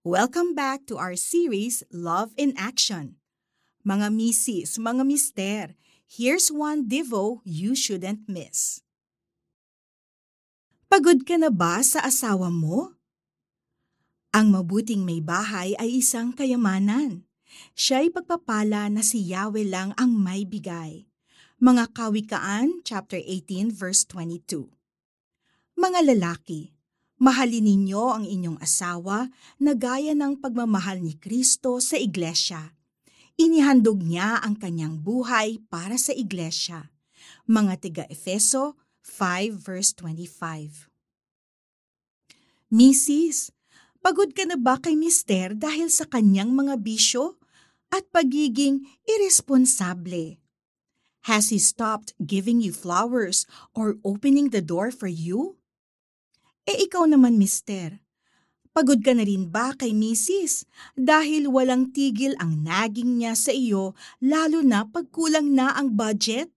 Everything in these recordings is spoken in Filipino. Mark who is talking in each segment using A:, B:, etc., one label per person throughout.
A: Welcome back to our series, Love in Action. Mga misis, mga mister, here's one devo you shouldn't miss. Pagod ka na ba sa asawa mo? Ang mabuting may bahay ay isang kayamanan. Siya'y pagpapala na si Yahweh lang ang may bigay. Mga Kawikaan, chapter 18, verse 22. Mga lalaki, Mahalin ninyo ang inyong asawa na gaya ng pagmamahal ni Kristo sa iglesia. Inihandog niya ang kanyang buhay para sa iglesia. Mga tiga Efeso 5 verse 25 Mrs., pagod ka na ba kay mister dahil sa kanyang mga bisyo at pagiging irresponsable? Has he stopped giving you flowers or opening the door for you? Eh ikaw naman, mister. Pagod ka na rin ba kay misis dahil walang tigil ang naging niya sa iyo lalo na pagkulang na ang budget?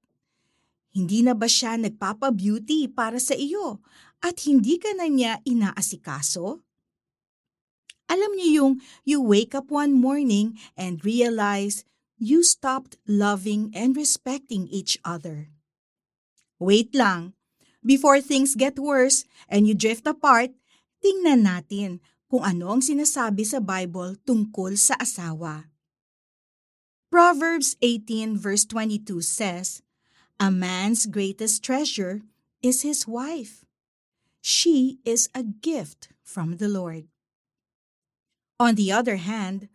A: Hindi na ba siya nagpapa-beauty para sa iyo at hindi ka na niya inaasikaso? Alam niyo yung you wake up one morning and realize you stopped loving and respecting each other. Wait lang, Before things get worse and you drift apart, tingnan natin kung ano ang sinasabi sa Bible tungkol sa asawa. Proverbs 18 verse 22 says, A man's greatest treasure is his wife. She is a gift from the Lord. On the other hand,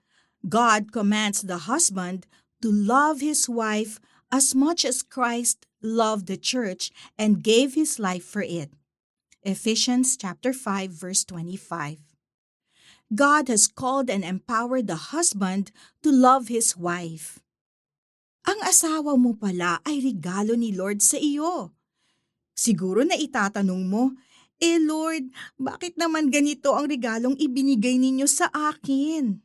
A: God commands the husband to love his wife as much as Christ loved the church and gave his life for it. Ephesians chapter 5 verse 25. God has called and empowered the husband to love his wife. Ang asawa mo pala ay regalo ni Lord sa iyo. Siguro na itatanong mo, Eh Lord, bakit naman ganito ang regalong ibinigay ninyo sa akin?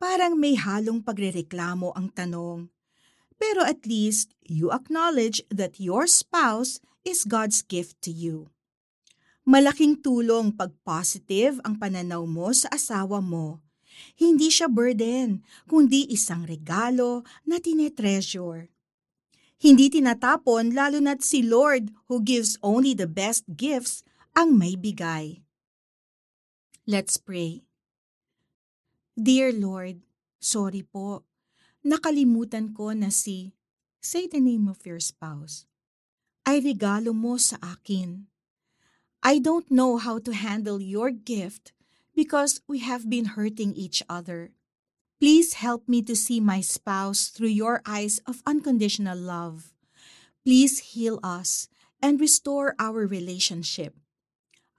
A: Parang may halong pagrereklamo ang tanong. Pero at least you acknowledge that your spouse is God's gift to you. Malaking tulong pag positive ang pananaw mo sa asawa mo. Hindi siya burden, kundi isang regalo na tinetreasure. Hindi tinatapon lalo na't si Lord who gives only the best gifts ang may bigay. Let's pray. Dear Lord, sorry po nakalimutan ko na si, say the name of your spouse, ay regalo mo sa akin. I don't know how to handle your gift because we have been hurting each other. Please help me to see my spouse through your eyes of unconditional love. Please heal us and restore our relationship.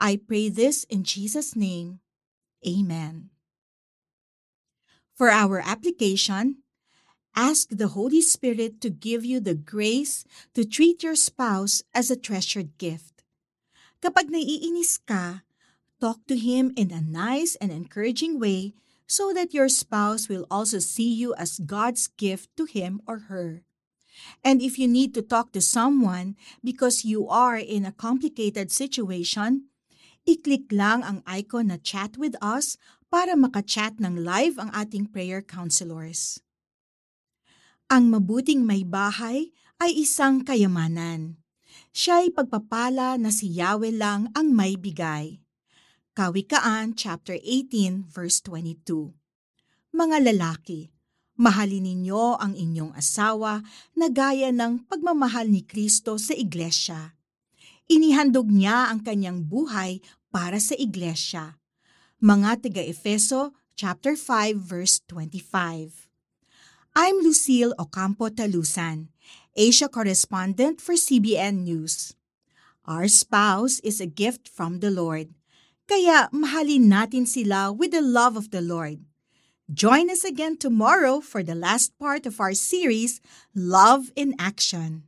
A: I pray this in Jesus' name. Amen. For our application, Ask the Holy Spirit to give you the grace to treat your spouse as a treasured gift. Kapag naiinis ka, talk to him in a nice and encouraging way so that your spouse will also see you as God's gift to him or her. And if you need to talk to someone because you are in a complicated situation, i-click lang ang icon na chat with us para makachat ng live ang ating prayer counselors. Ang mabuting may bahay ay isang kayamanan. Siya'y pagpapala na si Yahweh lang ang may bigay. Kawikaan chapter 18 verse 22. Mga lalaki, mahalin ninyo ang inyong asawa na gaya ng pagmamahal ni Kristo sa iglesia. Inihandog niya ang kanyang buhay para sa iglesia. Mga tiga Efeso chapter 5 verse 25. I'm Lucille Ocampo Talusan, Asia correspondent for CBN News. Our spouse is a gift from the Lord, kaya mahalin natin sila with the love of the Lord. Join us again tomorrow for the last part of our series, Love in Action.